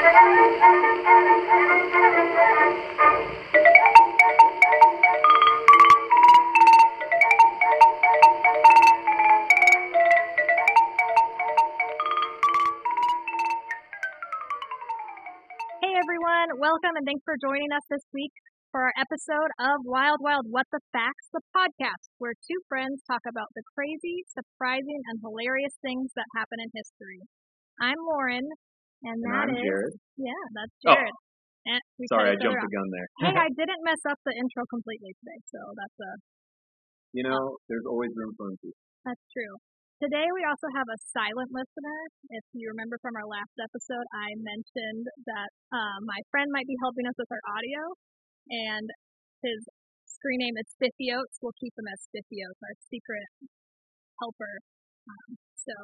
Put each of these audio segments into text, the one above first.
Hey everyone, welcome and thanks for joining us this week for our episode of Wild Wild What the Facts, the podcast, where two friends talk about the crazy, surprising, and hilarious things that happen in history. I'm Lauren, and And that I'm is- Jared. yeah, that's Oh. Jared. And Sorry, I jumped the gun there. Hey, I didn't mess up the intro completely today, so that's a You know, there's always room for improvement. That's true. Today we also have a silent listener. If you remember from our last episode, I mentioned that uh, my friend might be helping us with our audio, and his screen name is Spiffy Oats. We'll keep him as Spiffy Oats, our secret helper. Um, so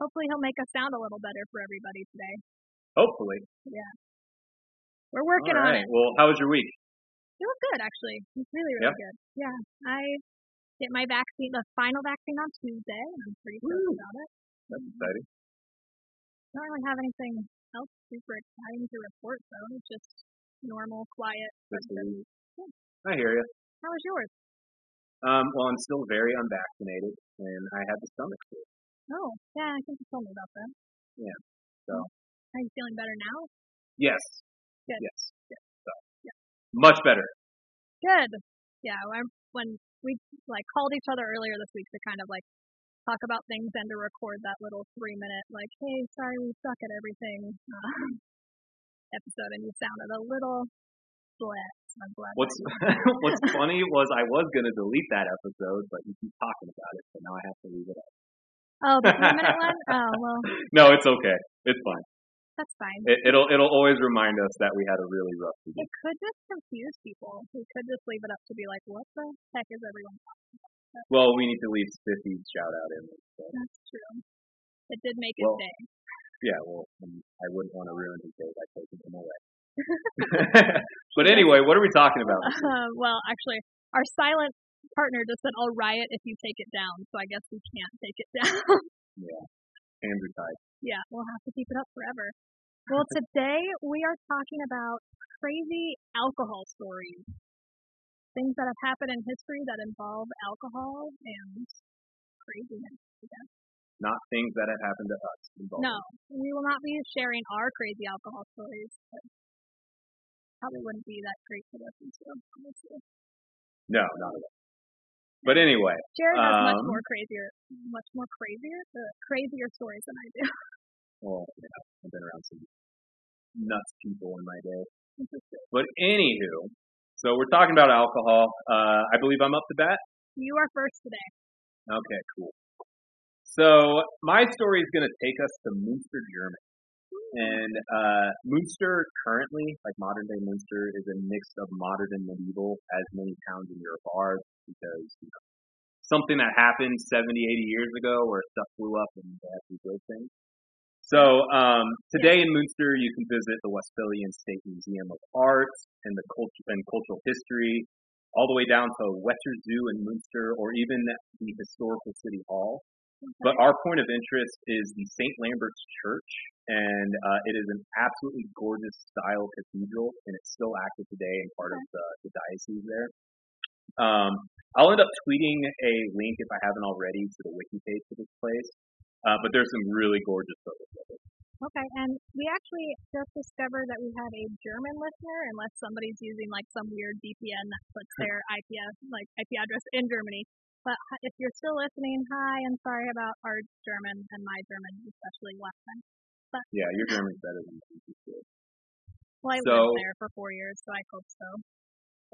hopefully he'll make us sound a little better for everybody today. Hopefully. Yeah. We're working on it. Well, how was your week? It was good actually. It was really, really good. Yeah, I get my vaccine, the final vaccine on Tuesday, and I'm pretty Woo. about it. That's exciting. I don't really have anything else super exciting to report though. It's just normal, quiet. The I hear you. How was yours? Um, well, I'm still very unvaccinated, and I had the stomach flu. Oh, yeah, I think you told me about that. Yeah, so. Are you feeling better now? Yes. Good. Yes. Good. So. Yeah. Much better. Good. Yeah, when when we like called each other earlier this week to kind of like talk about things and to record that little three minute like, hey, sorry we suck at everything um, episode, and you sounded a little blessed. I'm glad. What's What's funny was I was gonna delete that episode, but you keep talking about it, so now I have to leave it up. Oh, the three minute one. Oh well, No, it's okay. It's fine. that's fine. It, it'll It'll always remind us that we had a really rough week. It could just confuse people. We could just leave it up to be like, what the heck is everyone talking about? Well, we need to leave Spiffy's shout out in. there, So. That's true. It did make his Well, day. Yeah, well, I wouldn't want to ruin his day by taking him away. but anyway, what are we talking about? Uh, well, actually, our silent partner just said, I'll riot if you take it down. So I guess we can't take it down. yeah. are tied. yeah, we'll have to keep it up forever. Well, today we are talking about crazy alcohol stories. Things that have happened in history that involve alcohol and craziness. I guess. Not things that have happened to us. involving- No, we will not be sharing our crazy alcohol stories. But probably wouldn't be that great to listen to, honestly. No, not at all. But anyway, Jared has much Um, more crazier, much more crazier, uh, crazier stories than I do. well, yeah, I've been around some nuts people in my day. But anywho, so we're talking about alcohol. Uh, I believe I'm up to bat. You are first today. Okay, cool. So my story is going to take us to Munster, Germany. And uh, Munster currently, like modern day Munster, is a mix of modern and medieval, as many towns in Europe are, because you know, something that happened 70, 80 years ago where stuff blew up and they had to build things. So um, today in Munster, you can visit the Westphalian State Museum of Art and the culture and cultural history, all the way down to Wetter Zoo in Munster, or even the historical city hall. But our point of interest is the St. Lambert's Church, and uh, it is an absolutely gorgeous style cathedral, and it's still active today and part of the, the diocese there. Um, I'll end up tweeting a link if I haven't already to the wiki page for this place, uh, but there's some really gorgeous photos of it. Okay, and we actually just discovered that we had a German listener, unless somebody's using like some weird VPN that puts their IP like IP address in Germany. But if you're still listening, hi, and sorry about our German and my German, especially last time. Yeah, your German's better than mine. Well, I So- lived there for four years, so I hope so.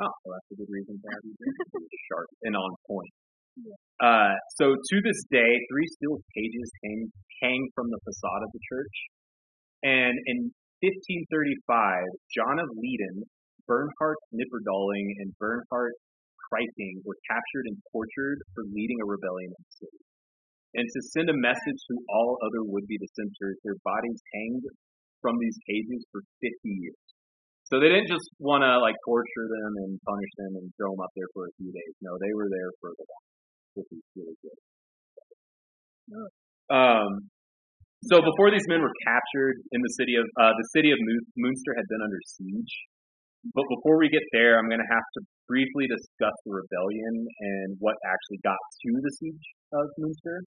Oh, well, that's a good reason to have you sharp and on point. Yeah. Uh, so to this day, three steel cages hang, hang from the facade of the church. And in 1535, John of Leyden, Bernhard Knipperdolling, and Bernhard Were captured and tortured for leading a rebellion in the city. And to send a message to all other would-be dissenters, their bodies hanged from these cages for 50 years. So they didn't just want to like torture them and punish them and throw them up there for a few days. No, they were there for the long, which is really good. Um, So before these men were captured in the city of uh, the city of Mo- Munster had been under siege. But before we get there, I'm going to have to briefly discuss the rebellion and what actually got to the siege of Munster.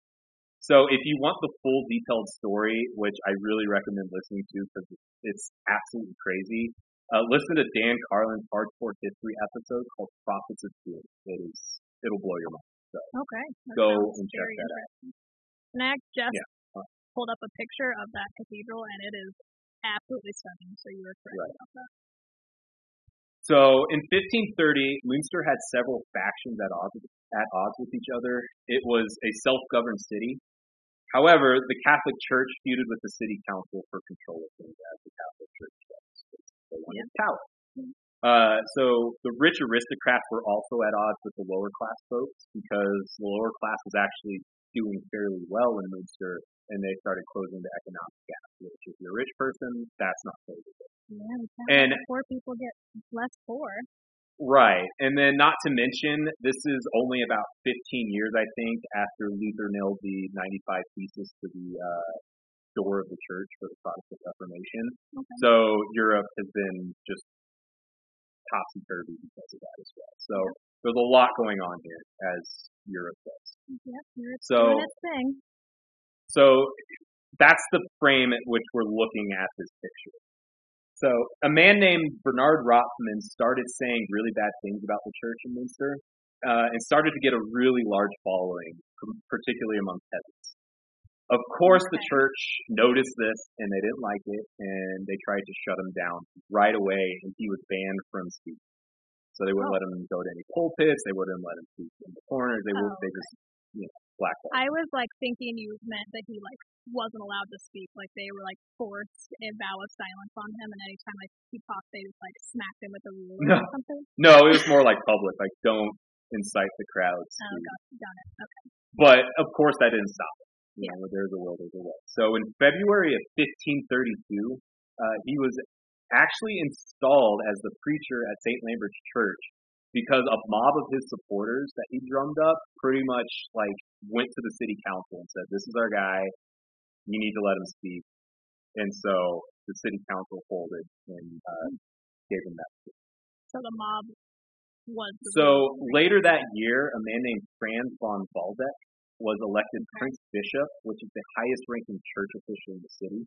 So if you want the full detailed story, which I really recommend listening to because it's absolutely crazy, uh, listen to Dan Carlin's Hardcore History episode called Prophets of Doom. It is it'll blow your mind. So Okay. that Go and check that out. And I just Yeah. pulled up a picture of that cathedral, and it is absolutely stunning. So you were correct Right. about that. So in 1530, Munster had several factions at odds at odds with each other. It was a self-governed city. However, the Catholic Church feuded with the city council for control of things, as the Catholic Church does. They wanted power. Uh, so the rich aristocrats were also at odds with the lower class folks because the lower class was actually doing fairly well in Munster, and they started closing the economic gap. Which, if you're a rich person, that's not favorable. Yeah, And- poor people get less poor. Right. And then not to mention, this is only about 15 years, I think, after Luther nailed the 95 Thesis to the uh, door of the church for the Protestant Reformation. Okay. So Europe has been just topsy-turvy because of that as well. So there's a lot going on here, as Europe does. Yep, you're So- doing its thing. So that's the frame at which we're looking at this picture. So a man named Bernard Rothman started saying really bad things about the church in Munster, uh, and started to get a really large following, particularly among peasants. Of course, the church noticed this and they didn't like it, and they tried to shut him down right away, and he was banned from speaking. So they wouldn't Oh. let him go to any pulpits, they wouldn't let him speak in the corners, they would Oh, they just you know I was like thinking you meant that he like wasn't allowed to speak, like they were like forced a vow of silence on him, and anytime like he talked, they just like smacked him with a ruler No. or something. No, it was more like public, like don't incite the crowds. Oh, to- got, got it. Okay. But of course, that didn't stop it. You know, there's a will, there's a way. So in February of 1532, uh, he was actually installed as the preacher at St. Lambert's Church because a mob of his supporters that he drummed up pretty much like went to the city council and said, "This is our guy. You need to let him speak." And so the city council folded and uh, gave him that. So the mob was. The So later that year, a man named Franz von Waldeck was elected Prince Bishop, which is the highest ranking church official in the city.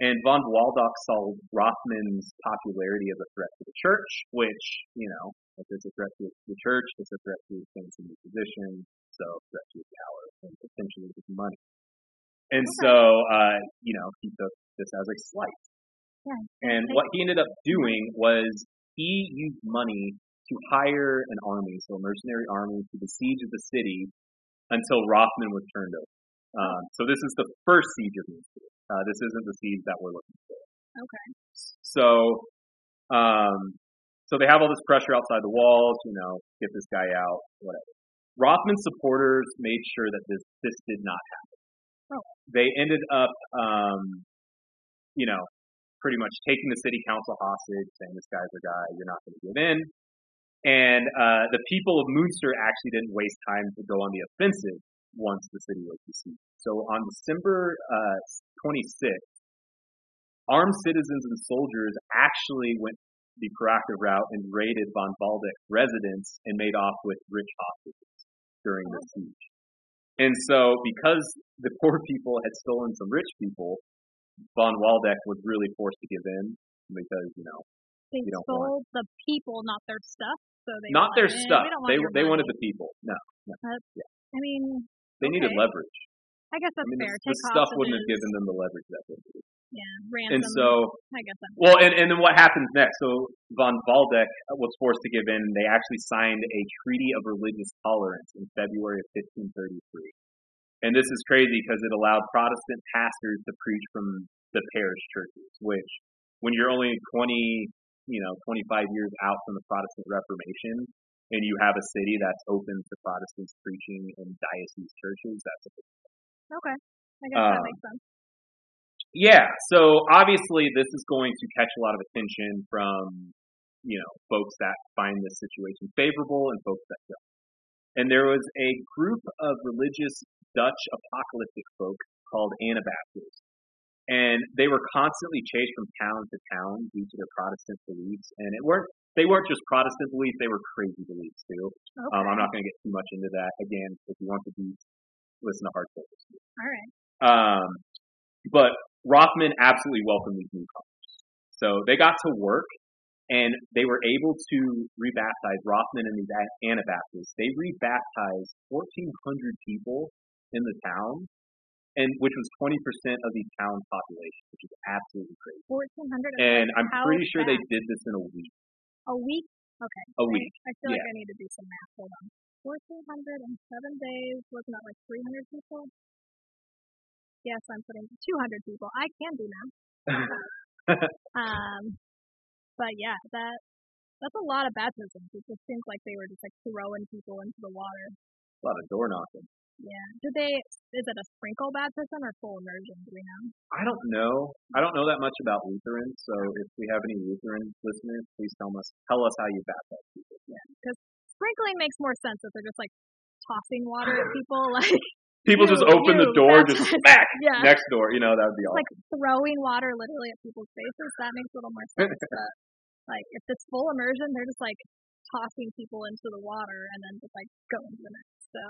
And von Waldeck saw Rothman's popularity as a threat to the church, which, you know, if it's a threat to the church, it's a threat to his new position, so threat to his power and potentially his money. And Okay. so, uh, you know, he took this as a slight. Yeah. And what he ended up doing was he used money to hire an army, so a mercenary army, to besiege the city until Rothman was turned over. Um, so this is the first siege of Munster. Uh, this isn't the siege that we're looking for. Okay. So, um, so they have all this pressure outside the walls, you know, get this guy out, whatever. Rothman's supporters made sure that this this did not happen. Oh. They ended up, um, you know, pretty much taking the city council hostage, saying this guy's a guy, you're not going to give in. And uh, the people of Munster actually didn't waste time to go on the offensive once the city was besieged. So on December uh, 26th, armed citizens and soldiers actually went the proactive route and raided von Waldeck's residence and made off with rich hostages during the siege. And so, because the poor people had stolen some rich people, von Waldeck was really forced to give in because, you know, They You stole the people, not their stuff. So they not their like, "Eh, stuff. They they wanted the people. No, yeah. I mean, they needed leverage. I guess I that's mean, fair. the, the stuff wouldn't have given them the leverage that they needed. Yeah, ransom. And so, I guess. Well, and, and then what happens next? So von Waldeck was forced to give in, and they actually signed a treaty of religious tolerance in February of 1533. And this is crazy because it allowed Protestant pastors to preach from the parish churches, which when you're only 20, you know, 25 years out from the Protestant Reformation, and you have a city that's open to Protestants preaching in diocese churches, that's a big Okay. I guess that Um, makes sense. Yeah, so obviously this is going to catch a lot of attention from, you know, folks that find this situation favorable and folks that don't. And there was a group of religious Dutch apocalyptic folk called Anabaptists. And they were constantly chased from town to town due to their Protestant beliefs. And it weren't they weren't just Protestant beliefs, they were crazy beliefs too. Okay. Um, I'm not going to get too much into that. Again, if you want to be, listen to Hardcore. All right. Um, but Rothman absolutely welcomed these newcomers. So they got to work and they were able to rebaptize Rothman and these Anabaptists. They rebaptized 1,400 people in the town, and which was 20% of the town's population, which is absolutely crazy. 1400. And I'm How pretty sure they did this in a week. A week? Okay. A week. I feel like. I need to do some math. Hold on. 1407 days. Wasn't that like 300 people? Yes, I'm putting 200 people. I can do math. Um, but yeah, that that's a lot of baptisms. It just seems like they were just like throwing people into the water. A lot of door knocking. Yeah. Did they? Is it a sprinkle baptism or full immersion? Do we know? I don't know. I don't know that much about Lutherans, so if we have any Lutheran listeners, please tell us tell us how you baptize people. Yeah, Because sprinkling makes more sense if they're just like tossing water at people, like People You- just open the door, just smack yeah. next door. You know that would be awesome. like throwing water literally at people's faces. That makes a little more sense. but like if it's full immersion, they're just like tossing people into the water and then just like going to the next. So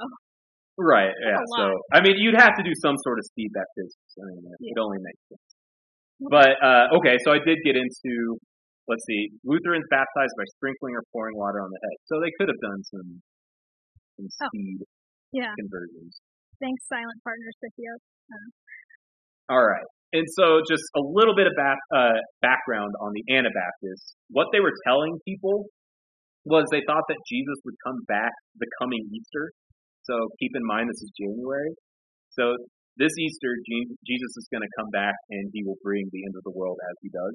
right. Yeah. So. I mean, you'd have to do some sort of speed baptism. I mean, it, it only makes sense. But uh, okay, so I did get into let's see, Lutherans baptized by sprinkling or pouring water on the head. So they could have done some some Oh. speed yeah, conversions. Thanks, silent partners, Spiffy Oats. All right. And so just a little bit of back, uh, background on the Anabaptists. What they were telling people was they thought that Jesus would come back the coming Easter. So keep in mind this is January. So this Easter, Jesus is going to come back and he will bring the end of the world as he does.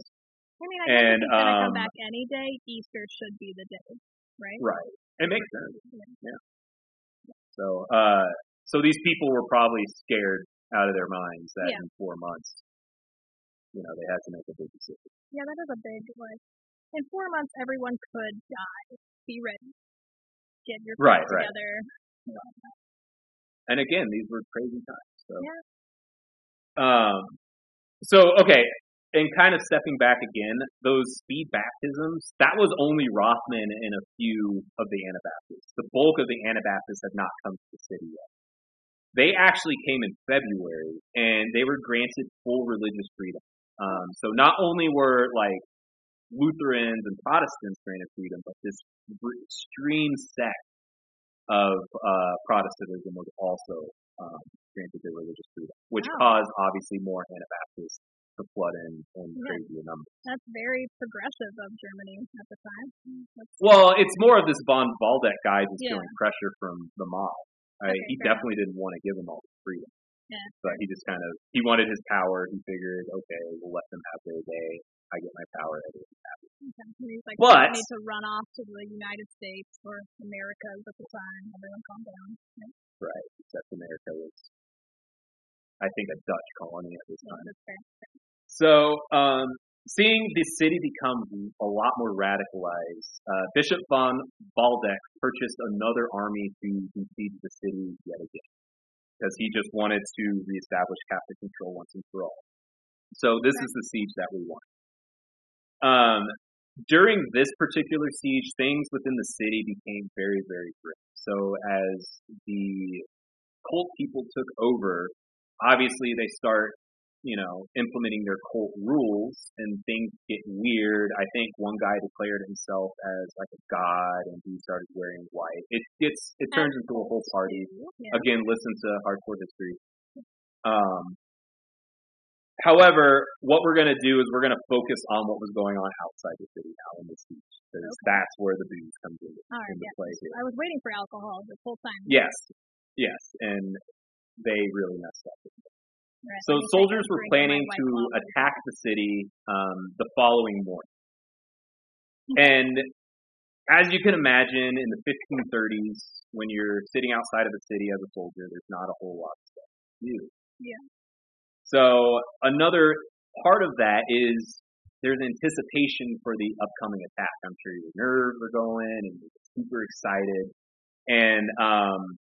I mean, I And, if he's gonna um, come back any day, Easter should be the day, right? Right. It makes sense. Yeah. So, uh, so these people were probably scared out of their minds that Yeah. in four months, you know, they had to make a big decision. Yeah, that is a big like. In four months, everyone could die. Be ready. Get your Right, right. together. And again, these were crazy times. So, Yeah. um, so okay, and kind of stepping back again, those speed baptisms, that was only Rothman and a few of the Anabaptists. The bulk of the Anabaptists had not come to the city yet. They actually came in February, and they were granted full religious freedom. Um, so not only were like Lutherans and Protestants granted freedom, but this extreme sect of uh, Protestantism was also um, granted their religious freedom, which Wow. caused obviously more Anabaptists to flood in in Yeah. crazier numbers. That's very progressive of Germany at the time. That's, Well, it's more of this von Waldeck guy just Yeah. feeling pressure from the mob. Okay, he definitely didn't want to give them all the freedom. Yeah. But he just kind of he wanted his power. He figured, okay, we'll let them have their day. I get my power. Everyone's happy. And He's like, But- we need to run off to the United States or Americas at the time. Everyone calm down. Right? Right. Except America was, I think, a Dutch colony at this time. So, um, seeing the city become a lot more radicalized, uh, Bishop von Waldeck purchased another army to besiege the city yet again, because he just wanted to reestablish Catholic control once and for all. So this is the siege that we want. Um, during this particular siege, things within the city became very, very grim. So as the cult people took over, obviously they start you know, implementing their cult rules and things get weird. I think one guy declared himself as like a god and he started wearing white. It gets, it turns into a whole party. Again, listen to hardcore history. Um, however, what we're going to do is we're going to focus on what was going on outside the city now in the siege. Because Okay. that's where the booze comes into, All right. into Yeah. play here. I was waiting for alcohol this whole time. Yes. Yes. And they really messed up. So Let me take soldiers were drink of my planning to attack the city um, the following morning. And as you can imagine, in the 1530s, when you're sitting outside of the city as a soldier, there's not a whole lot of stuff to do. Yeah. So another part of that is there's anticipation for the upcoming attack. I'm sure your nerves are going and you're super excited. And um,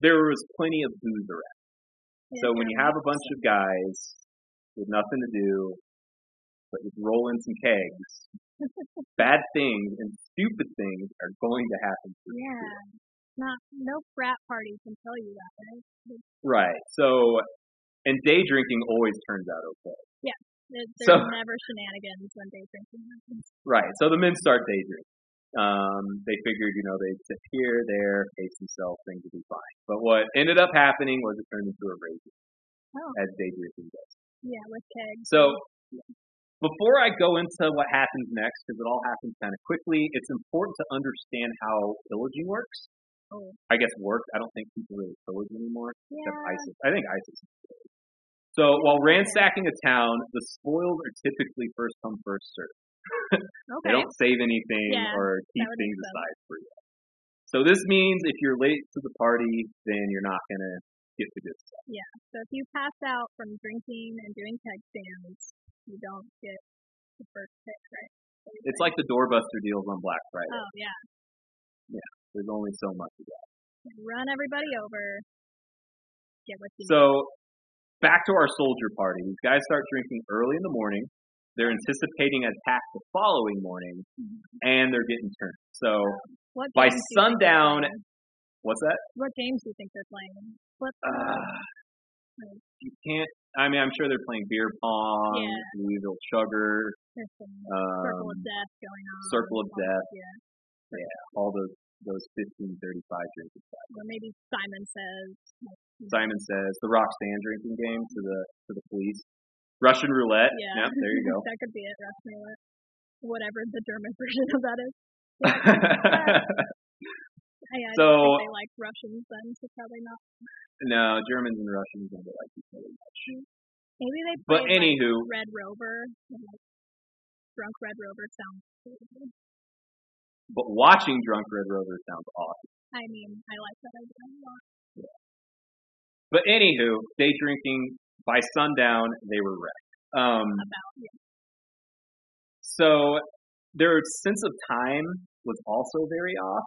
there was plenty of booze around. So when you have a bunch of guys with nothing to do, but just roll in some kegs, bad things and stupid things are going to happen. Yeah. Not no frat party can tell you that, right? Right. So, and day drinking always turns out okay. There- There's So- never shenanigans when day drinking happens. Right. So the men start day drinking. Um, they figured, you know, they'd sit here, there, pace themselves, things would be fine. But what ended up happening was it turned into a rage, Oh, as day drinking does. yeah, with kegs. So, before I go into what happens next, because it all happens kind of quickly, it's important to understand how pillaging works. Oh. I guess works. I don't think people really pillage anymore. yeah. Except ISIS. I think ISIS. So while ransacking a town, the spoils are typically first come first served. Okay. They don't save anything Yeah, or keep things aside for you. So this means if you're late to the party, then you're not gonna get the good stuff. Yeah. So if you pass out from drinking and doing keg stands, you don't get the first pick, right? It's like the doorbuster deals on Black Friday. oh yeah, Yeah. There's only so much of that. run everybody over. Get what you So back to our soldier party. These guys start drinking early in the morning. They're anticipating an attack the following morning, and they're getting turned. So What by games do you think they're sundown- what's that? what games do you think they're playing? What? Uh, you can't. I mean, I'm sure they're playing beer pong, Yeah. Louisville Chugger, There's some circle of um, death going on. Circle of Death. Yeah. all those those 15, 35 drinking. Or maybe Simon says. like, you know, Simon says the Roxanne drinking game to the to the police. Russian roulette. Yeah. Yep, there you go. that could be it. Russian roulette. Whatever the German version of that is. I, I So- don't think they like Russians then, so probably not. no, Germans and Russians don't like each other much. Hmm. Maybe they But played like, anywho, Red Rover. and, like, Drunk Red Rover sounds but watching Drunk Red Rover sounds awesome. I mean, I like that idea a lot. But anywho, day drinking by sundown they were wrecked. Um, so their sense of time was also very off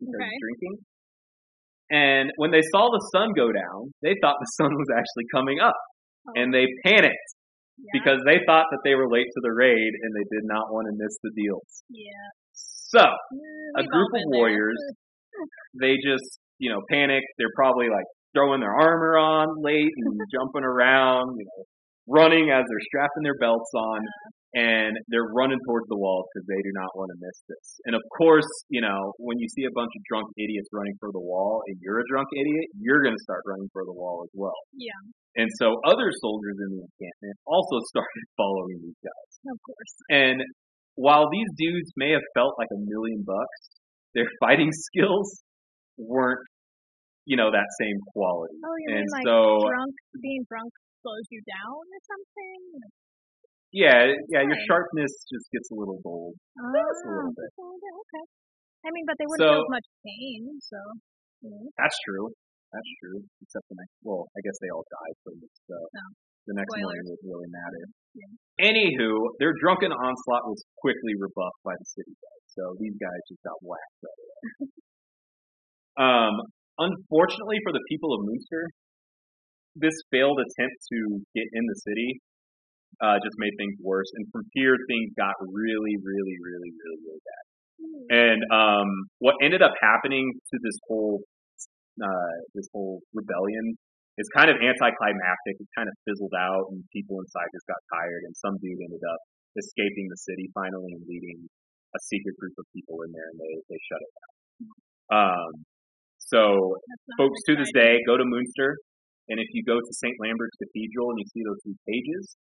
because Okay. drinking. And when they saw the sun go down, they thought the sun was actually coming up, Oh, and they panicked yeah, because they thought that they were late to the raid and they did not want to miss the deals. yeah. So a group of warriors, they just you know panic. They're probably like throwing their armor on late and jumping around, you know, running as they're strapping their belts on, and they're running towards the walls because they do not want to miss this. And of course, you know, when you see a bunch of drunk idiots running for the wall and you're a drunk idiot, you're going to start running for the wall as well. Yeah, And so other soldiers in the encampment also started following these guys. of course. And while these dudes may have felt like a million bucks, their fighting skills weren't, you know, that same quality. Oh, you And mean like so, drunk? Being drunk slows you down or something? yeah, yeah, your sharpness just gets a little dulled. Oh, a little bit. just a little bit, Okay. I mean, but they wouldn't feel So- as much pain, so. know. That's true. That's true. Except the next, well, I guess they all died from this, so No. the next Spoilers. morning wouldn't really matter. Yeah. Anywho, their drunken onslaught was quickly rebuffed by the city guys, so these guys just got whacked right away. um, unfortunately for the people of Munster, this failed attempt to get in the city uh, just made things worse, and from here things got really, really, really, really, really bad. And um, what ended up happening to this whole uh, this whole rebellion is kind of anticlimactic. It kind of fizzled out, and people inside just got tired, and some dude ended up escaping the city finally and leading a secret group of people in there, and they they shut it down. Um, so folks to this day go to Munster, and if you go to St. Lambert's Cathedral and you see those two pages,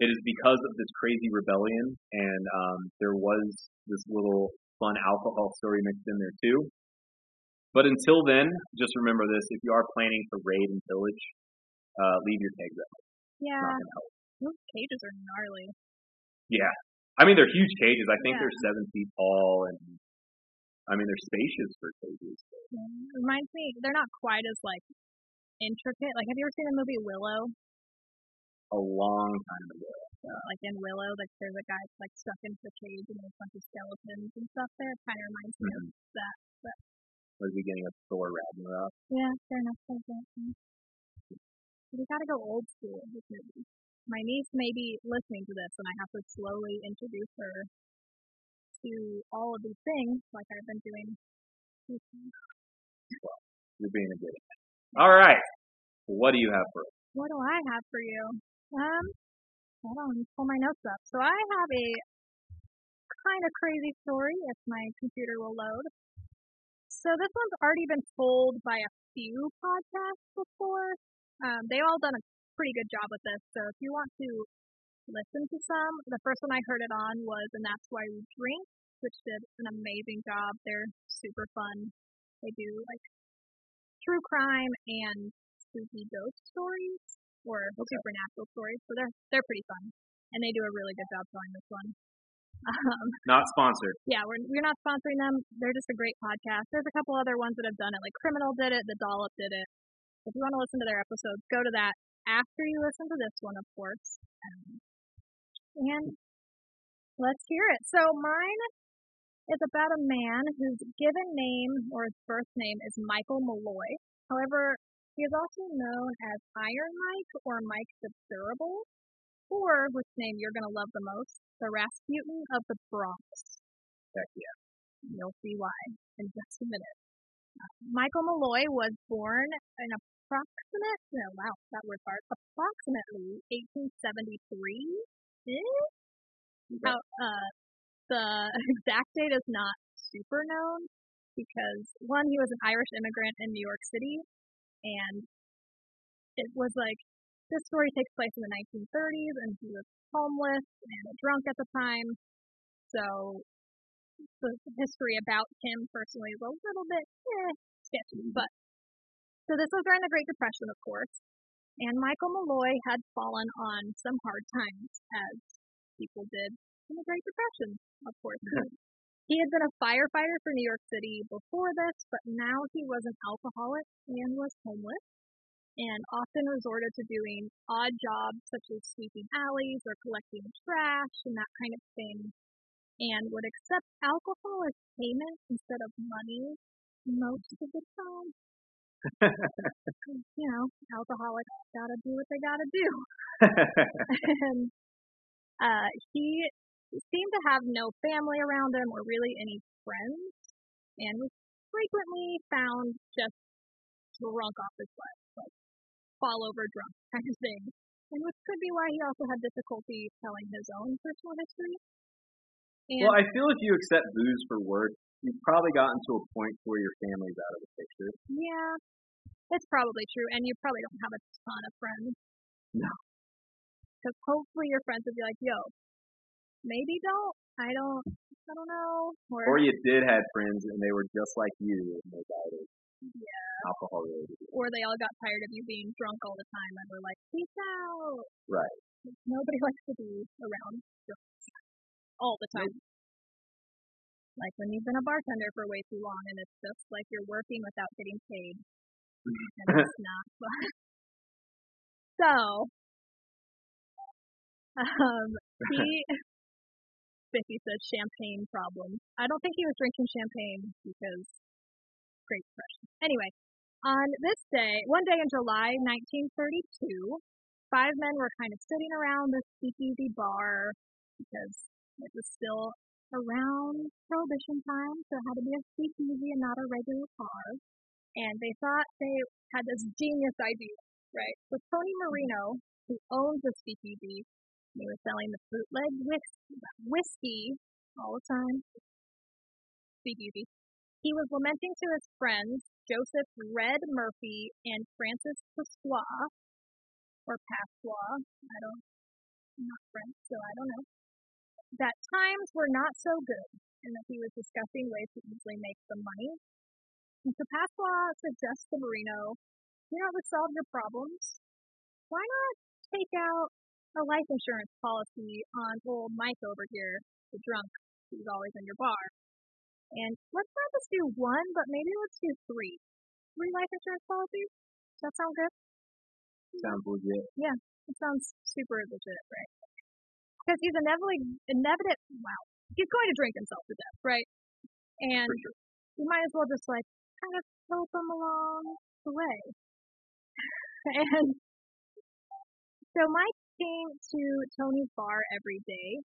it is because of this crazy rebellion, and um, there was this little fun alcohol story mixed in there too. But until then, just remember this: if you are planning to raid and pillage, uh, leave your home. It's Yeah, not gonna help. those cages are gnarly. Yeah, I mean they're huge cages. I think Yeah. they're seven feet tall, and I mean they're spacious for cages. Yeah. Reminds me, they're not quite as like intricate. Like, have you ever seen the movie Willow? A long time ago. Uh, like in Willow, like there's a guy like stuck into a cage and there's a bunch of skeletons and stuff there. It kind of reminds me of Mhm. that. Was beginning of Thor Ragnarok. Yeah, fair enough. fair enough. we gotta go old school with movies. My niece may be listening to this, and I have to slowly introduce her to all of these things, like I've been doing. You're being a good. All right. What do you have for us? What do I have for you? Um, hold on, let me pull my notes up. So I have a kind of crazy story, if my computer will load. So this one's already been told by a few podcasts before. Um, they've all done a pretty good job with this. So if you want to listen to some, the first one I heard it on was And That's Why We Drink, which did an amazing job. They're super fun. They do like true crime and spooky ghost stories or Okay. supernatural stories. So they're they're pretty fun. And they do a really good job telling this one. Um, Not sponsored. yeah, we're we're not sponsoring them. They're just a great podcast. There's a couple other ones that have done it, like Criminal did it, The Dollop did it. If you want to listen to their episodes, go to that after you listen to this one, of course. Um, and let's hear it. So mine is about a man whose given name or his birth name is Michael Malloy. However, he is also known as Iron Mike or Mike the Durable, or which name you're going to love the most, the Rasputin of the Bronx. Heck yeah. You'll see why in just a minute. Michael Malloy was born in approximate, no, wow, that word's hard, approximately 1873. Eh? How, uh, the exact date is not super known because one, he was an Irish immigrant in New York City, and it was like this story takes place in the 1930s, and he was homeless and drunk at the time. So the history about him personally is a little bit eh, sketchy, but so this was during the Great Depression, of course, and Michael Malloy had fallen on some hard times, as people did in the Great Depression, of course. he had been a firefighter for New York City before this, but now he was an alcoholic and was homeless, and often resorted to doing odd jobs such as sweeping alleys or collecting trash and that kind of thing and would accept alcohol as payment instead of money most of the time. you know, alcoholics gotta do what they gotta do. and uh, he seemed to have no family around him or really any friends, and was frequently found just drunk off his butt, like fall over drunk kind of thing. And which could be why he also had difficulty telling his own personal history. And well, I feel if you accept booze for work, you've probably gotten to a point where your family's out of the picture. Yeah, that's probably true. And you probably don't have a ton of friends. No. Because hopefully your friends would be like, yo, maybe don't. I don't, I don't know. Or, Or you did have friends and they were just like you and they died of yeah. alcohol related. Or they all got tired of you being drunk all the time and were like, peace out. Right. Nobody likes to be around all the time. Like when you've been a bartender for way too long and it's just like you're working without getting paid. and it's not fun. So, um, he, Spiffy says champagne problem. I don't think he was drinking champagne because Great Depression. Anyway, on this day, one day in July 1932, five men were kind of sitting around the speakeasy bar because it was still around Prohibition time, so it had to be a speakeasy and not a regular bar. And they thought they had this genius idea, right? So Tony Marino, who owns the speakeasy, he was selling the bootleg whis- whiskey all the time. Speakeasy. He was lamenting to his friends, Joseph Red Murphy and Francis Pasqua, or Pasqua, I don't, I'm not French, so I don't know, that times were not so good, and that he was discussing ways to easily make some money. And so Pasqua suggests to Marino, you know, to solve your problems, why not take out a life insurance policy on old Mike over here, the drunk who's always in your bar? And let's not just do one, but maybe let's do three. Three life insurance policies? Does that sound good? Sounds legit. Yeah, it sounds super legit, right? Because he's inevitably, inevitable, wow, he's going to drink himself to death, right? And sure. you might as well just like kind of help him along the way. and So Mike came to Tony's bar every day,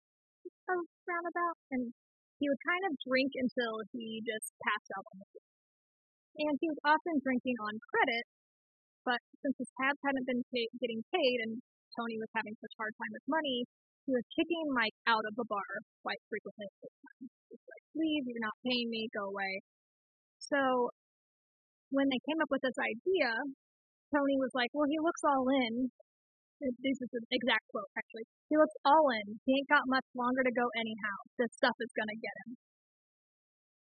around about, and he would kind of drink until he just passed out on the floor. And he was often drinking on credit, but since his tabs hadn't been pay- getting paid and Tony was having such hard time with money, he was kicking Mike out of the bar quite frequently at this time. He's like, please, you're not paying me, go away. So when they came up with this idea, Tony was like, well, he looks all in. This is an exact quote, actually. He looks all in. He ain't got much longer to go anyhow. This stuff is going to get him.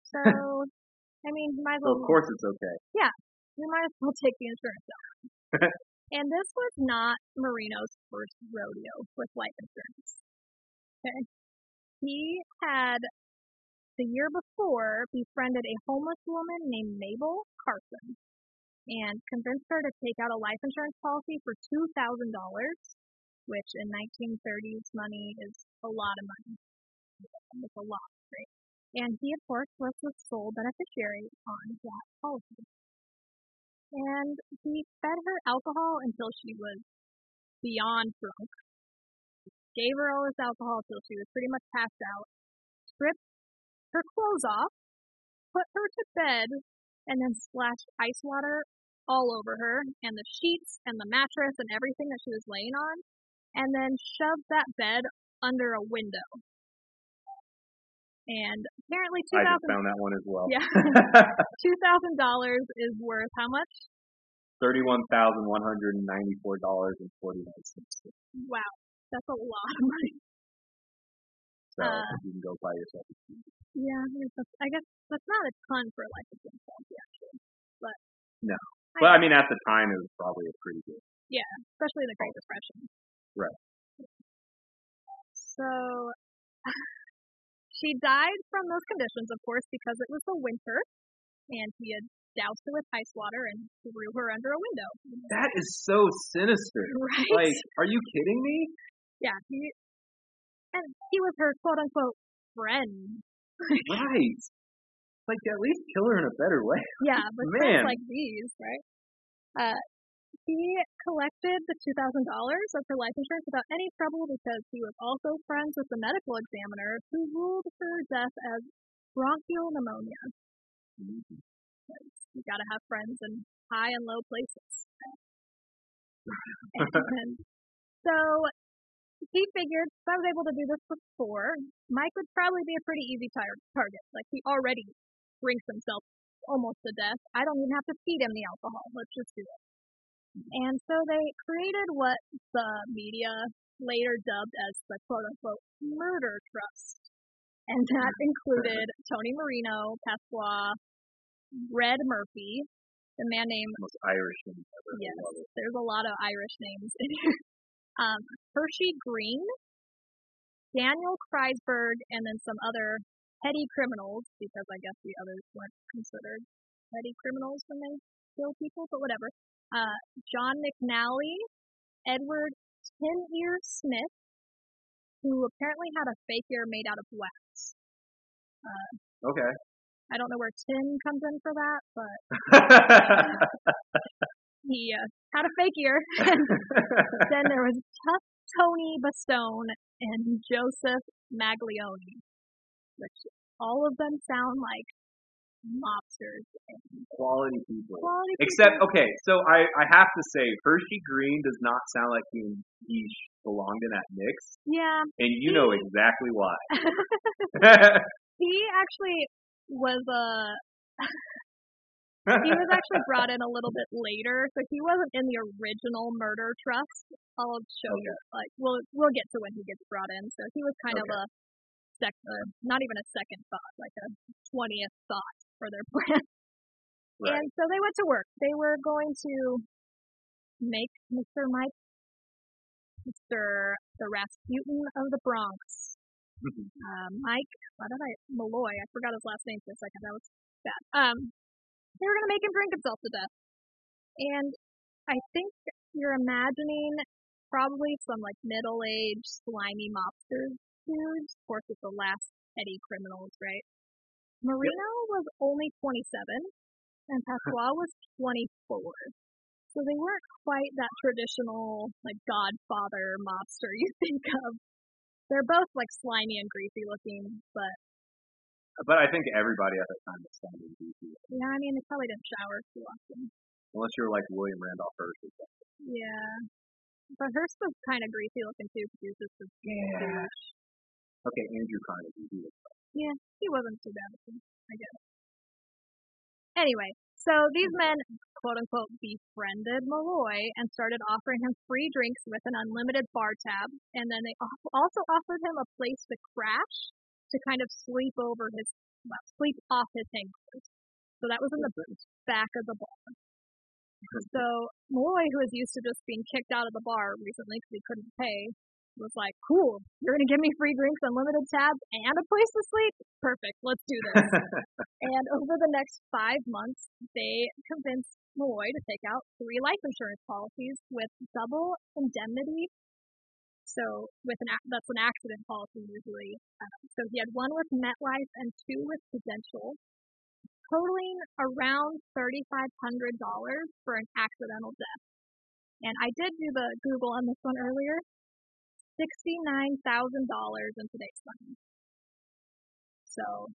So, I mean, might as So well. of course it's okay. Yeah. We might as well take the insurance out. and this was not Marino's first rodeo with life insurance. Okay. He had the year before befriended a homeless woman named Mabel Carson and convinced her to take out a life insurance policy for two thousand dollars, which in 1930s money is a lot of money. It's a lot, right? And he, of course, was the sole beneficiary on that policy and he fed her alcohol until she was beyond drunk. Gave her all this alcohol until she was pretty much passed out. Stripped her clothes off, put her to bed, and then splashed ice water all over her and the sheets and the mattress and everything that she was laying on, and then shoved that bed under a window. And apparently, two I just found that one as well. yeah, two thousand dollars is worth how much? Thirty-one thousand one hundred ninety-four dollars and forty-nine cents. Wow, that's a lot of money. So Uh, you can go buy yourself. a Yeah, I guess that's, I guess that's not a ton for a life insurance policy, actually. But No. I But I mean, at the time, it was probably a pretty good. Yeah, especially the Great Depression. Right. So she died from those conditions, of course, because it was the winter, and he had doused her with ice water and threw her under a window. That is so sinister. Right? Like, are you kidding me? yeah, he and he was her quote unquote friend. Right. Like, at least kill her in a better way. Yeah, but Man. like these, right? Uh, he collected the two thousand dollars of her life insurance without any trouble because he was also friends with the medical examiner who ruled her death as bronchial pneumonia. Mm-hmm. You gotta have friends in high and low places. and so he figured if I was able to do this before, Mike would probably be a pretty easy tar- target. Like he already drinks himself almost to death. I don't even have to feed him the alcohol. Let's just do it. And so they created what the media later dubbed as the quote unquote murder trust. And that included Tony Marino, Pasqua, Red Murphy, the man named Most Irish name ever. Yes, there's a lot of Irish names in here. Um, Hershey Green, Daniel Kreisberg, and then some other petty criminals, because I guess the others weren't considered petty criminals when they kill people, but whatever. Uh, John McNally, Edward Tin Ear Smith, who apparently had a fake ear made out of wax. Okay. I don't know where tin comes in for that, but he uh, had a fake ear. then there was Tough Tony Bastone and Joseph Maglione, which all of them sound like mobsters and Quality people. quality Except, people. okay, so I, I have to say, Hershey Green does not sound like he, he belonged in that mix, yeah, and you know exactly why. he actually was a he was actually brought in a little bit later, so he wasn't in the original murder trust. I'll show you. Like, we'll we'll get to when he gets brought in. So he was kind of a sec, uh, not even a second thought, like a twentieth thought for their plan. Right. And so they went to work. They were going to make Mr. Mike, Mr. the Rasputin of the Bronx, uh, Mike, why did I, Malloy, I forgot his last name for a second, that was bad. Um, they were going to make him drink himself to death. And I think you're imagining probably some like middle-aged, slimy mobster dudes. Of course, it's the last petty criminals, right? Marino was only 27, and uh-huh. Pasquale was 24. So they weren't quite that traditional, like, godfather mobster you think of. They're both, like, slimy and greasy looking, but, But I think everybody at that time was sounding goofy. yeah, I mean, they probably didn't shower too often. Unless you're like William Randolph Hearst or something. Yeah. But Hearst was kind of greasy looking too, because he was just a Yeah. Okay, Andrew Carnegie. He was Yeah, he wasn't too bad I guess. Anyway, so these men, quote unquote, befriended Malloy and started offering him free drinks with an unlimited bar tab, and then they also offered him a place to crash to kind of sleep over his, well, sleep off his hangovers. So that was in the back of the bar. So Malloy, who was used to just being kicked out of the bar recently because he couldn't pay, was like, "Cool, you're gonna give me free drinks, unlimited tabs, and a place to sleep. Perfect, let's do this." and over the next five months, they convinced Malloy to take out three life insurance policies with double indemnity. So with an that's an accident policy usually. Uh, so he had one with MetLife and two with Prudential, totaling around thirty-five hundred dollars for an accidental death. And I did do the Google on this one earlier. Sixty-nine thousand dollars in today's money. So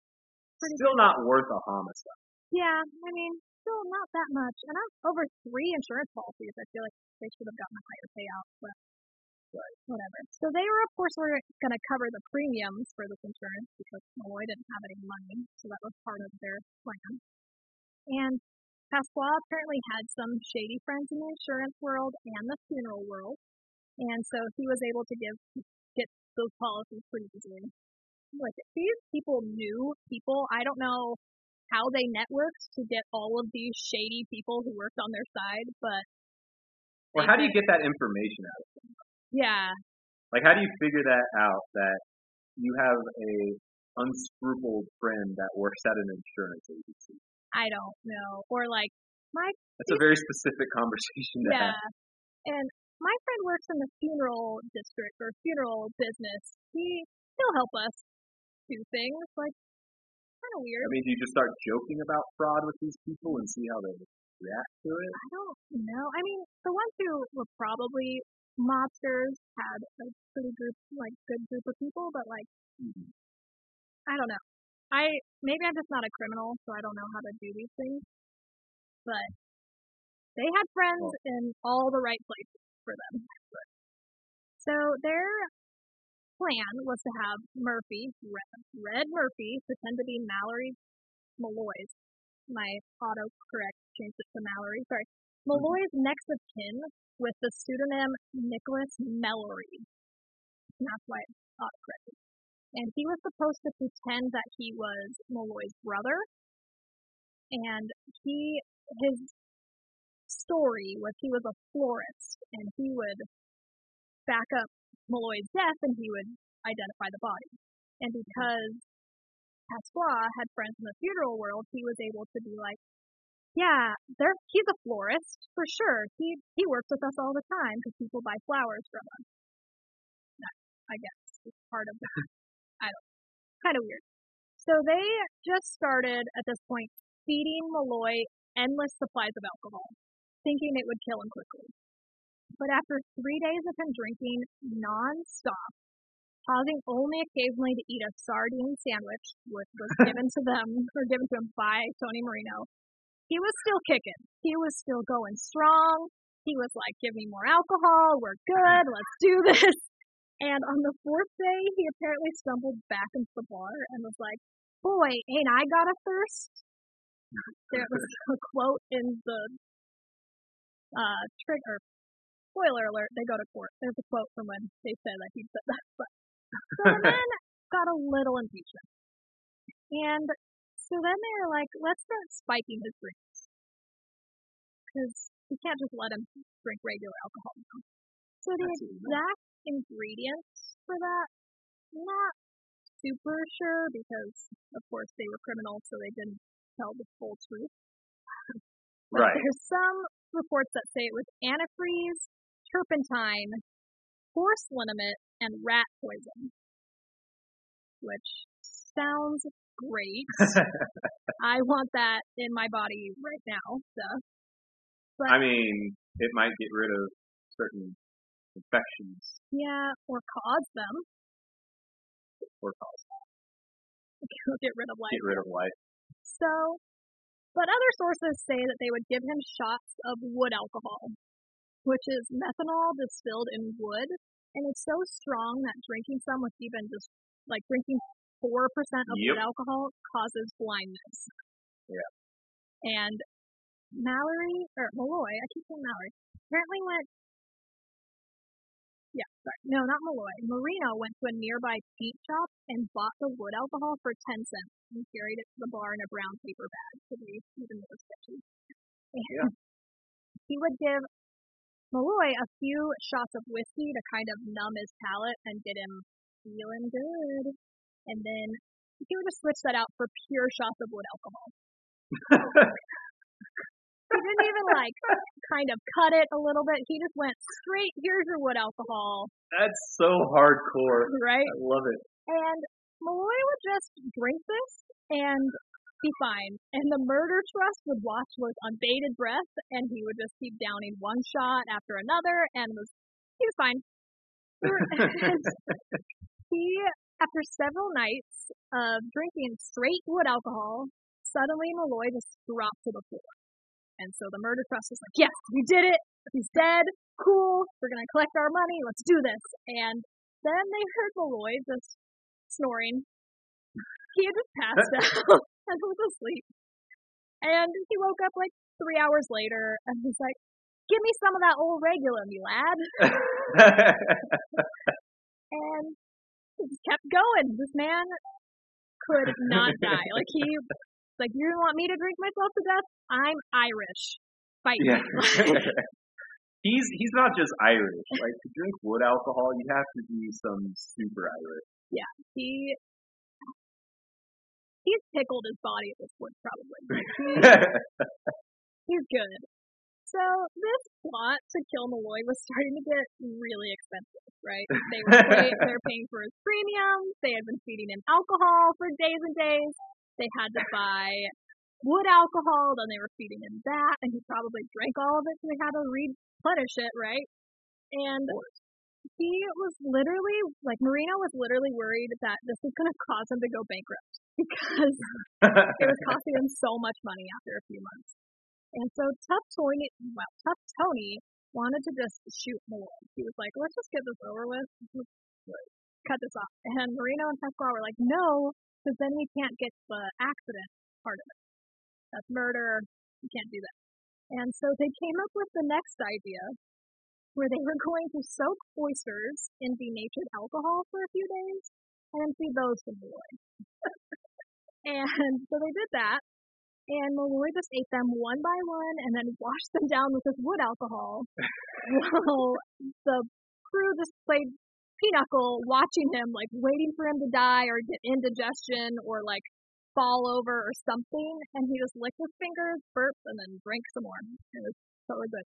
pretty Still not worth a homicide. yeah, I mean, still not that much. And I'm over three insurance policies. I feel like they should have gotten a higher payout, but Right. whatever. So they were, of course, were going to cover the premiums for this insurance because Malloy didn't have any money, so that was part of their plan. And Pasqua apparently had some shady friends in the insurance world and the funeral world, and so he was able to give get those policies pretty easily. Like these people knew people. I don't know how they networked to get all of these shady people who worked on their side, but Well how do you get that information out of them? yeah, Like, how do you figure that out that you have a unscrupled friend that works at an insurance agency? I don't know. Or like my That's a very specific conversation to yeah, have. and my friend works in the funeral district or funeral business. He he'll help us do things like kind of weird. I mean, do you just start joking about fraud with these people and see how they react to it? I don't know. I mean, the ones who were probably mobsters had a pretty group, like good group of people, but like Mhm. I don't know. I maybe I'm just not a criminal, so I don't know how to do these things. But they had friends Well- in all the right places for them. So their plan was to have Murphy, Red, Red Murphy, pretend to be Mallory Malloy's. My autocorrect changed it to Mallory. Sorry. Malloy's next of kin with the pseudonym Nicholas Mallory. That's why it's autocorrected. And he was supposed to pretend that he was Malloy's brother. And he, his story was he was a florist and he would back up Malloy's death and he would identify the body. And because Pasqua had friends in the funeral world, he was able to be like, yeah, there he's a florist for sure. He he works with us all the time because people buy flowers from us. That, I guess is part of the I don't kind of weird. So they just started at this point feeding Malloy endless supplies of alcohol, thinking it would kill him quickly. But after three days of him drinking nonstop, pausing only occasionally to eat a sardine sandwich, which was given to them or given to him by Tony Marino, he was still kicking. He was still going strong. He was like, "Give me more alcohol. We're good. Let's do this." And on the fourth day, he apparently stumbled back into the bar and was like, "Boy, ain't I got a thirst?" There was a quote in the uh trigger. Spoiler alert: they go to court. There's a quote from when they said that he said that. But so the men got a little impeachment, and so then they were like, "Let's start spiking his drinks because we can't just let him drink regular alcohol now." So the exact ingredients for that, not super sure because of course they were criminals, so they didn't tell the full truth. But Right. there's some reports that say it was antifreeze, turpentine, horse liniment, and rat poison. Which sounds great. I want that in my body right now. So. But I mean, it might get rid of certain infections Yeah, or cause them. or cause Get rid of life. get rid of life. So, but other sources say that they would give him shots of wood alcohol, which is methanol distilled in wood, and it's so strong that drinking some with even just like drinking four percent of Yep. wood alcohol causes blindness. Yeah. And Mallory or Malloy, I keep saying Mallory, apparently went. Yeah, sorry. No, not Malloy. Marino went to a nearby paint shop and bought the wood alcohol for 10 cents and carried it to the bar in a brown paper bag to be even more sketchy. And he would give Malloy a few shots of whiskey to kind of numb his palate and get him feeling good. And then he would just switch that out for pure shots of wood alcohol. He didn't even like kind of cut it a little bit. He just went straight, here's your wood alcohol, That's so hardcore. right? I love it. And Malloy would just drink this and be fine. And the murder trust would watch with unbated breath, and he would just keep downing one shot after another, and was he was fine. he, after several nights of drinking straight wood alcohol, suddenly Malloy just dropped to the floor. And so the murder trust was like, yes, we did it. He's dead. Cool. We're going to collect our money. Let's do this. And then they heard Malloy just snoring. He had just passed out and was asleep. And he woke up like three hours later and he's like, give me some of that old regular, me lad. And he just kept going. This man could not die. Like he, like you want me to drink myself to death? I'm Irish. Fight yeah. he's he's not just Irish. Like to drink wood alcohol, you have to be some super Irish. Yeah, he, he's pickled his body at this point, probably. He's good. So this plot to kill Malloy was starting to get really expensive, right? They were pay, they were paying for his premiums. They had been feeding him alcohol for days and days. They had to buy wood alcohol, then they were feeding him that, and he probably drank all of it, so they had to replenish it, right? And he was literally like Marino was literally worried that this was going to cause him to go bankrupt because it was costing him so much money after a few months. And so Tough Tony, well, Tough Tony wanted to just shoot more. He was like, let's just get this over with. Let's cut this off. And Marino and Pasquale were like, no, because then we can't get the accident part of it. That's murder. You can't do that. And so they came up with the next idea where they were going to soak oysters in denatured alcohol for a few days and feed those to Malloy. and so they did that. And Malloy just ate them one by one and then washed them down with this wood alcohol. while the crew just played pinochle watching him, like waiting for him to die or get indigestion or like fall over or something. And he just licked his fingers, burped, and then drank some more. It was totally good.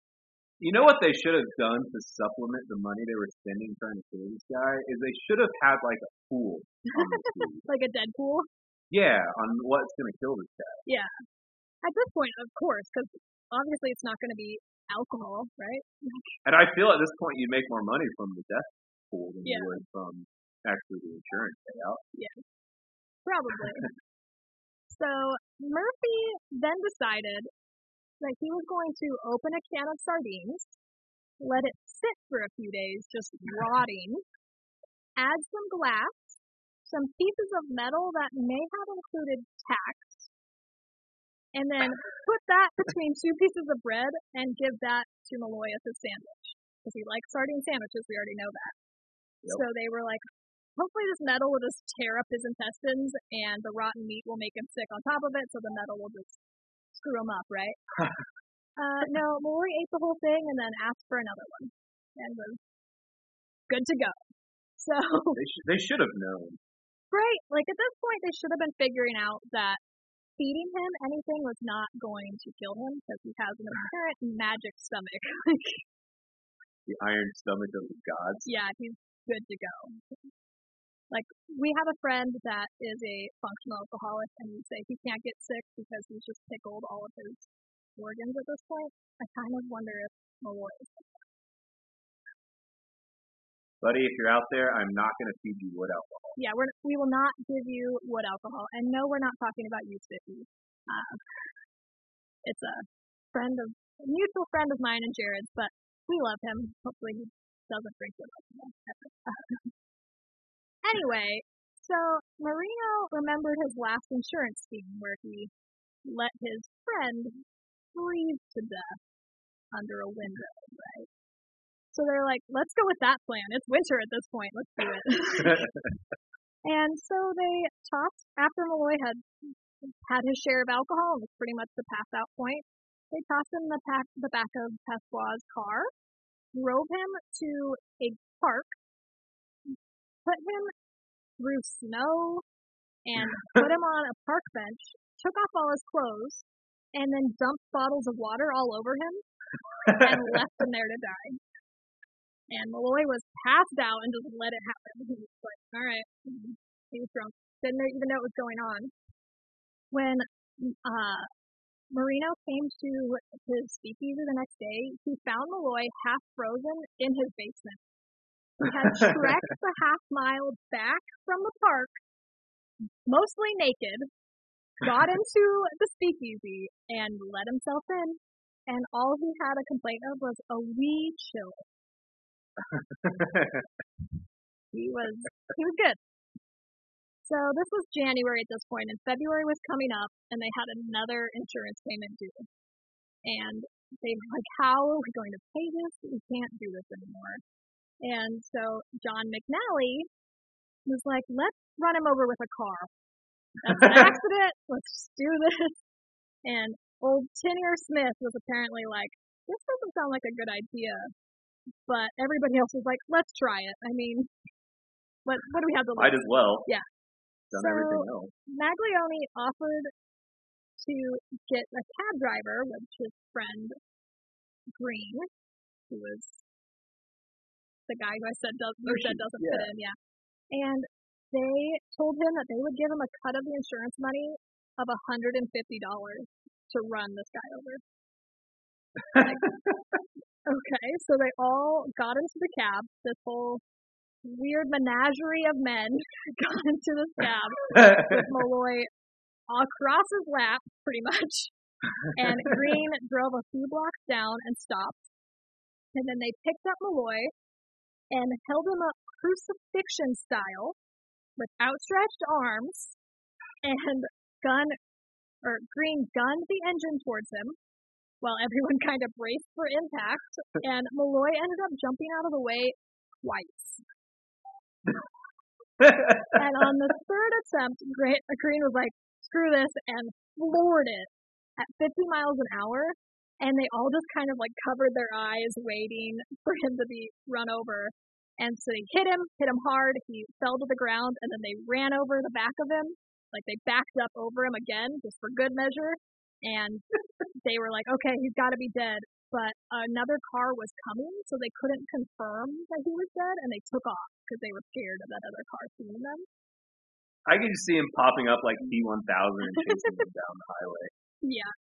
You know what they should have done to supplement the money they were spending trying to kill this guy is they should have had like a pool on the sea. Like a dead pool. yeah, on what's gonna kill this guy. Yeah, at this point, of course, because obviously it's not going to be alcohol, right? And I feel at this point you'd make more money from the death pool than Yeah. you would from actually the insurance payout. Yeah, probably. so Murphy then decided that he was going to open a can of sardines, let it sit for a few days, just rotting, add some glass, some pieces of metal that may have included tacks, and then put that between two pieces of bread and give that to Malloy as his sandwich. Because he likes sardine sandwiches, we already know that. Yep. So they were like, hopefully this metal will just tear up his intestines and the rotten meat will make him sick on top of it, so the metal will just screw him up, right? uh, no, Malloy ate the whole thing and then asked for another one and was good to go. So, They should they should have known. right, like at this point they should have been figuring out that feeding him anything was not going to kill him because he has an apparent magic stomach. The iron stomach of the gods. yeah, he's good to go. Like we have a friend that is a functional alcoholic, and we say he can't get sick because he's just pickled all of his organs at this point. I kind of wonder if Malloy. Buddy, if you're out there, I'm not going to feed you wood alcohol. Yeah, we're, we will not give you wood alcohol. And no, we're not talking about you, Spiffy. Uh, it's a friend of, a mutual friend of mine and Jared's, but we love him. Hopefully he doesn't drink wood alcohol. anyway, so Marino remembered his last insurance scheme where he let his friend freeze to death under a window, right? So they're like, let's go with that plan. It's winter at this point. Let's do it. and so they tossed, after Malloy had had his share of alcohol and was pretty much the pass out point, they tossed him the, pack, the back of Pasquale's car, drove him to a park, put him through snow, and put him on a park bench, took off all his clothes, and then dumped bottles of water all over him and left him there to die. And Malloy was passed out and just let it happen. He was like, all right. He was drunk. Didn't even know what was going on. When uh, Marino came to his speakeasy the next day, he found Malloy half frozen in his basement. He had trekked the half mile back from the park, mostly naked, got into the speakeasy, and let himself in. And all he had a complaint of was a wee chill he was he was good. So this was January at this point, and February was coming up, and they had another insurance payment due. And they were like, "How are we going to pay this? We can't do this anymore." And so John McNally was like, "Let's run him over with a car. That's an accident. Let's do this." And old Tin Ear Smith was apparently like, "This doesn't sound like a good idea but everybody else was like, let's try it. I mean, what what do we have to lose? Might as well. Yeah. Done so everything else. Maglione offered to get a cab driver, which his friend Green, who was the guy who I said does who said doesn't yeah. fit in, yeah. And they told him that they would give him a cut of the insurance money of a hundred and fifty dollars to run this guy over. Like, Okay, so they all got into the cab. This whole weird menagerie of men got into this cab with Malloy across his lap, pretty much. And Green drove a few blocks down and stopped. And then they picked up Malloy and held him up crucifixion style with outstretched arms and gun or Green gunned the engine towards him while everyone kind of braced for impact, and Malloy ended up jumping out of the way twice. and on the third attempt, Green was like, screw this, and floored it at 50 miles an hour, and they all just kind of like covered their eyes waiting for him to be run over. And so they hit him, hit him hard, he fell to the ground, and then they ran over the back of him, like they backed up over him again, just for good measure, and they were like, okay, he's got to be dead. But another car was coming, so they couldn't confirm that he was dead, and they took off because they were scared of that other car seeing them. I can just see him popping up like T1000 and chasing them down the highway. Yeah.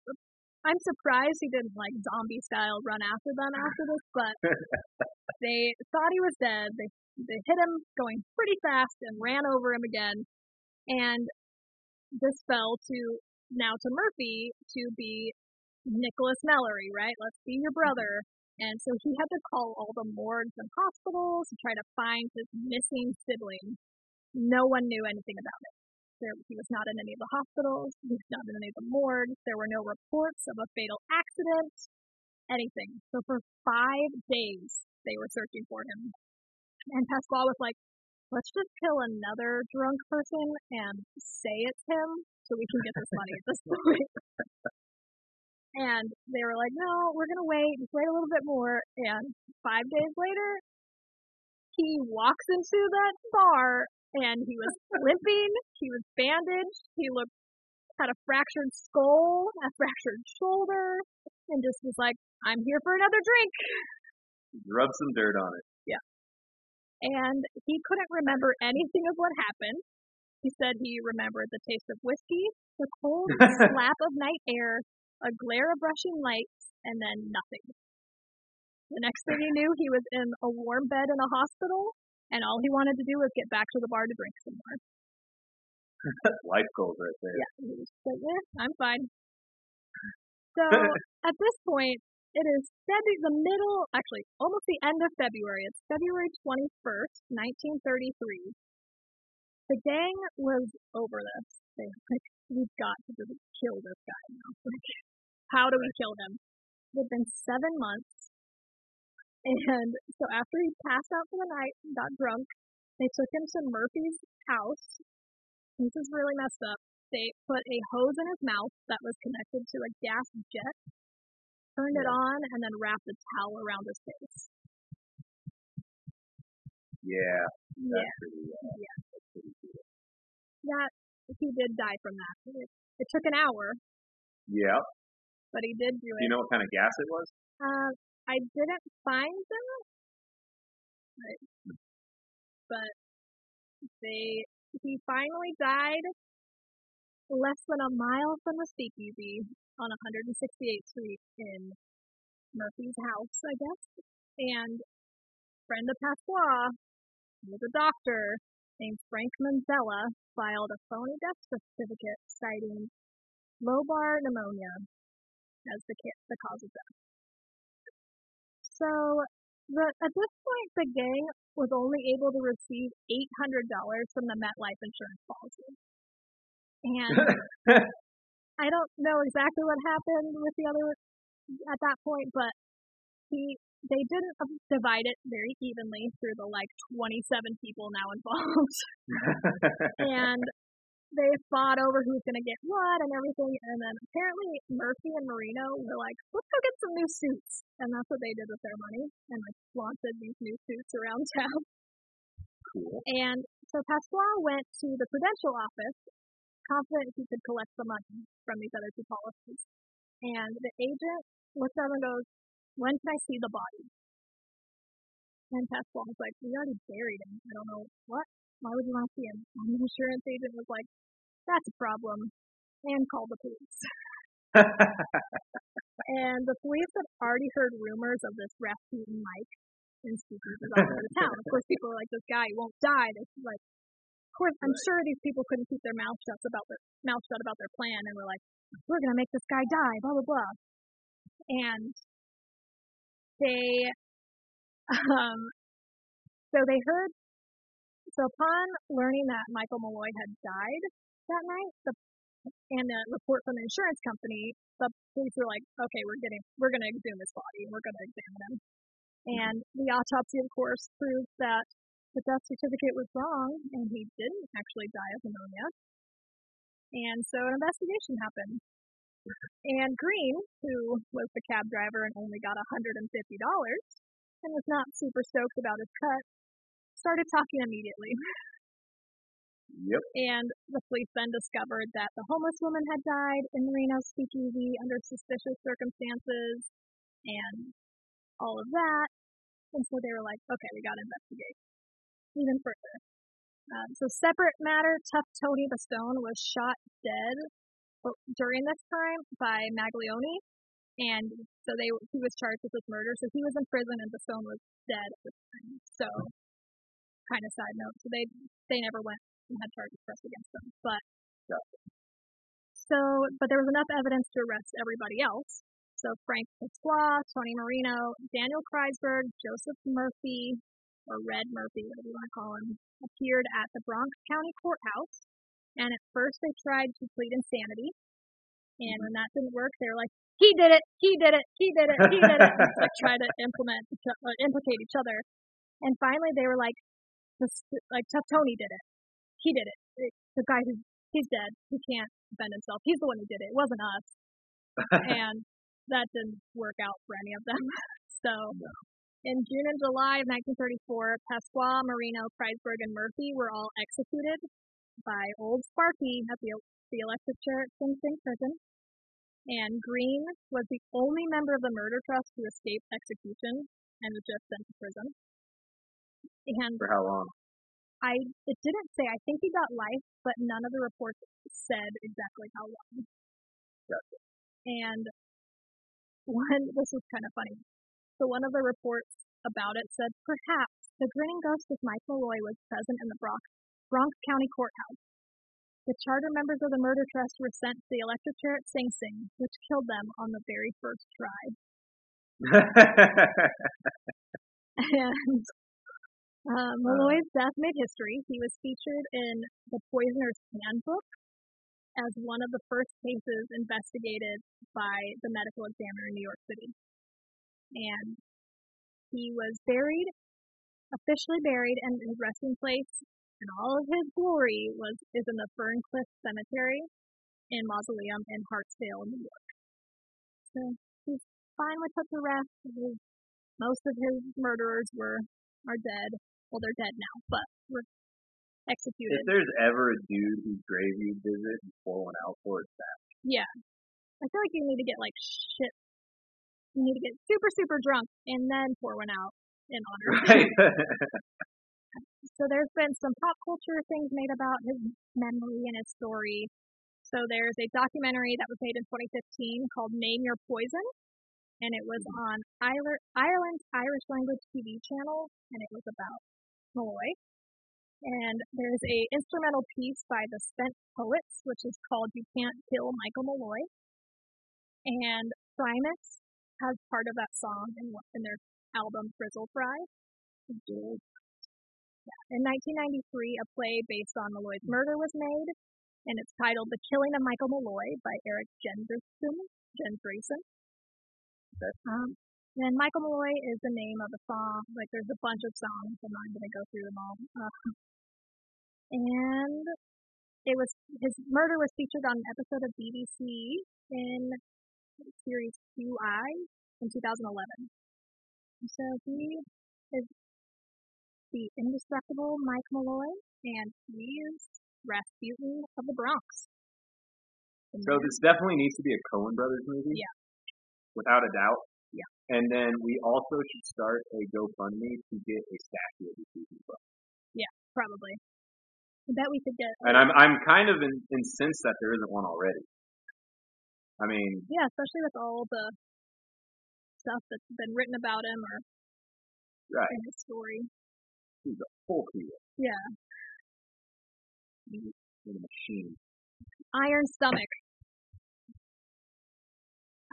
I'm surprised he didn't like zombie style run after them after this, but they thought he was dead. They they hit him going pretty fast and ran over him again. And this fell to now to Murphy to be Nicholas Mallory, right? Let's be your brother. And so he had to call all the morgues and hospitals to try to find his missing sibling. No one knew anything about it. There, he was not in any of the hospitals. He was not in any of the morgues. There were no reports of a fatal accident, anything. So for five days, they were searching for him. And Pasquale was like, let's just kill another drunk person and say it's him so we can get this money at this point. and they were like, no, we're going to wait, just wait a little bit more. And five days later, he walks into that bar and he was limping, he was bandaged, he looked, had a fractured skull, a fractured shoulder, and just was like, I'm here for another drink. Rub some dirt on it. Yeah. And he couldn't remember anything of what happened. He said he remembered the taste of whiskey, the cold slap of night air, a glare of rushing lights, and then nothing. The next thing he knew, he was in a warm bed in a hospital, and all he wanted to do was get back to the bar to drink some more. Life goals right there. Yeah, he was like, yeah, I'm fine. So at this point, it is the middle, actually, almost the end of February. It's February 21st, 1933. The gang was over this. They were like, we've got to kill this guy now. Like, how do we kill him? It had been seven months. And so after he passed out for the night and got drunk, they took him to Murphy's house. This is really messed up. They put a hose in his mouth that was connected to a gas jet, turned it on, and then wrapped a towel around his face. Yeah, Yeah, pretty. Uh, yeah. that's pretty. That he did die from that. It, it took an hour, Yeah. but he did do it. Do you know what kind of gas it was? Uh, I didn't find them, but, but they he finally died less than a mile from the speakeasy on 168th Street in Murphy's house, I guess. And Brenda Pasqua, who was a doctor named Frank Manzella, filed a phony death certificate citing lobar pneumonia as the ca- the cause of death. So the, at this point, the gang was only able to receive eight hundred dollars from the MetLife insurance policy, and I don't know exactly what happened with the other at that point, but he they didn't uh, divide it very evenly through the like twenty seven people now involved, and they fought over who's going to get what and everything. And then apparently Murphy and Marino were like, let's go get some new suits. And that's what they did with their money and like flaunted these new suits around town. cool. And so Pasquale went to the Prudential office, confident he could collect the money from these other two policies. And the agent looks him and goes, when can I see the body? And Pasquale was like, we already buried him. I don't know what. Why would you want to see him? And the insurance agent was like, that's a problem. And called the police. and the police had already heard rumors of this Rasputin Mike in speakeasies all over the town. Of course, people were like, this guy won't die. This is like, of course, I'm Right. sure these people couldn't keep their mouth shut about their mouth shut about their plan, and were like, we're gonna make this guy die, blah blah blah. And they, um, so they heard. So upon learning that Michael Malloy had died that night, the and the report from the insurance company, the police were like, okay, we're getting, we're going to exhume his body we're going to examine him. And the autopsy, of course, proved that the death certificate was wrong and he didn't actually die of pneumonia. And so an investigation happened. And Green, who was the cab driver and only got $150 and was not super stoked about his cut, started talking immediately. Yep. And the police then discovered that the homeless woman had died in Marino's speakeasy under suspicious circumstances and all of that. And so they were like, okay, we got to investigate even further. Um, so separate matter, Tough Tony Bastone was shot dead during this time by Maglione. And so they he was charged with this murder. So he was in prison and Bastone was dead at this time. So kind of side note. So they they never went and had charges pressed against them. But so but there was enough evidence to arrest everybody else. So Frank Pasqua, Tony Marino, Daniel Kriesberg, Joseph Murphy, or Red Murphy, whatever you want to call him, appeared at the Bronx County Courthouse. And at first they tried to plead insanity. And when that didn't work, they were like, he did it, he did it, he did it, he did it. like try to implement, uh, implicate each other. And finally they were like, like Tough Tony did it. He did it. it. The guy who, he's dead. He can't defend himself. He's the one who did it. It wasn't us. and that didn't work out for any of them. so in June and July of 1934, Pasqua, Marino, Kriesberg, and Murphy were all executed by Old Sparky at the, the electric chair at Sing Sing Prison. And Green was the only member of the murder trust who escaped execution and was just sent to prison. And For how long? I it didn't say. I think he got life, but none of the reports said exactly how long. Gotcha. And one, this was kind of funny. So one of the reports about it said perhaps the grinning ghost of Mike Malloy was present in the Bronx, Bronx County Courthouse. The charter members of the murder trust were sent to the electric chair at Sing Sing, which killed them on the very first try. and uh, Malloy's death made history. He was featured in the Poisoner's Handbook as one of the first cases investigated by the medical examiner in New York City. And he was buried, officially buried, and his resting place and all of his glory was is in the Ferncliff Cemetery in Mausoleum in Hartsdale, New York. So he's fine with such a rest. Most of his murderers were are dead. Well, they're dead now, but we're executed. If there's ever a dude whose grave you visit and pour one out for, it's that. Yeah, I feel like you need to get like shit. You need to get super super drunk and then pour one out in honor. of. Right. So there's been some pop culture things made about his memory and his story. So there's a documentary that was made in 2015 called Name Your Poison, and it was mm-hmm. on Ireland's Irish language TV channel, and it was about Malloy. And there's a instrumental piece by the Spent Poets, which is called "You Can't Kill Michael Malloy," and Primus has part of that song in, in their album Frizzle Fry. In 1993, a play based on Malloy's murder was made, and it's titled The Killing of Michael Malloy by Eric. Jendresen. Um, and Michael Malloy is the name of the song. Like, there's a bunch of songs. and I'm not going to go through them all. Uh, and it was his murder was featured on an episode of BBC in series QI in 2011. So he is the indestructible Mike Malloy, and he is Rasputin of the Bronx. So this definitely needs to be a Coen Brothers movie. Yeah. Without a doubt. Yeah. And then we also should start a GoFundMe to get a statue of the Susan Book. probably. I bet we could get. And I'm I'm kind of in, incensed that there isn't one already. I mean, Yeah, especially with all the stuff that's been written about him or right, in his story. he's a full hero. Yeah. He's a machine. Iron stomach.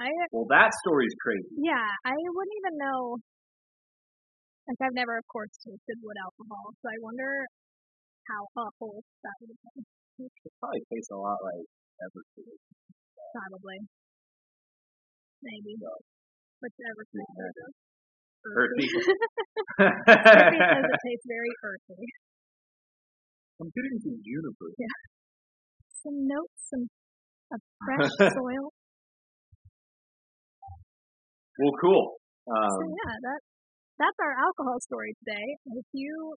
I Well, that story's crazy. yeah, I wouldn't even know. Like I've never, of course, tasted wood alcohol, so I wonder how awful that would have been. It probably tastes a lot like Everclear. Probably. Maybe. So, Whichever yeah, flavor it is. Earthy. Earthy says it tastes very earthy. I'm getting some juniper. Some notes, some of fresh soil. Well, cool. so Um, yeah, that that's our alcohol story today. If you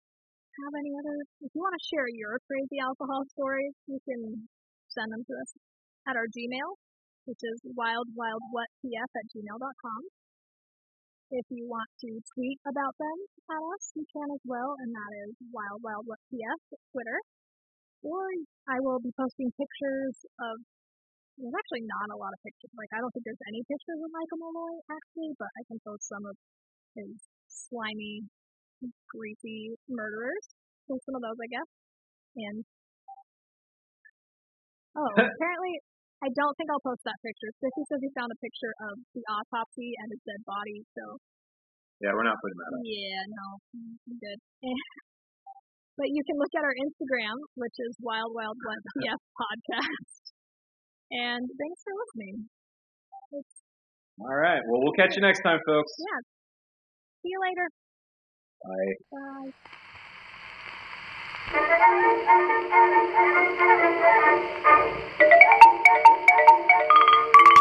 have any other, if you want to share your crazy alcohol stories, you can send them to us at our Gmail, which is wildwildwhatpf at gmail.com. If you want to tweet about them at us, you can as well, and that is wildwildwhatpf at Twitter. Or I will be posting pictures of. There's actually not a lot of pictures. Like I don't think there's any pictures of Michael Malloy actually, but I can post some of his slimy, greasy murderers. Post some of those, I guess. And oh, apparently I don't think I'll post that picture. Sissy says he found a picture of the autopsy and his dead body. So yeah, we're not putting that up. yeah, no, good. but you can look at our Instagram, which is Wild Wild West PF Podcast. And thanks for listening. All right. Well, we'll catch you next time, folks. Yeah. See you later. Bye. Bye. Thank you.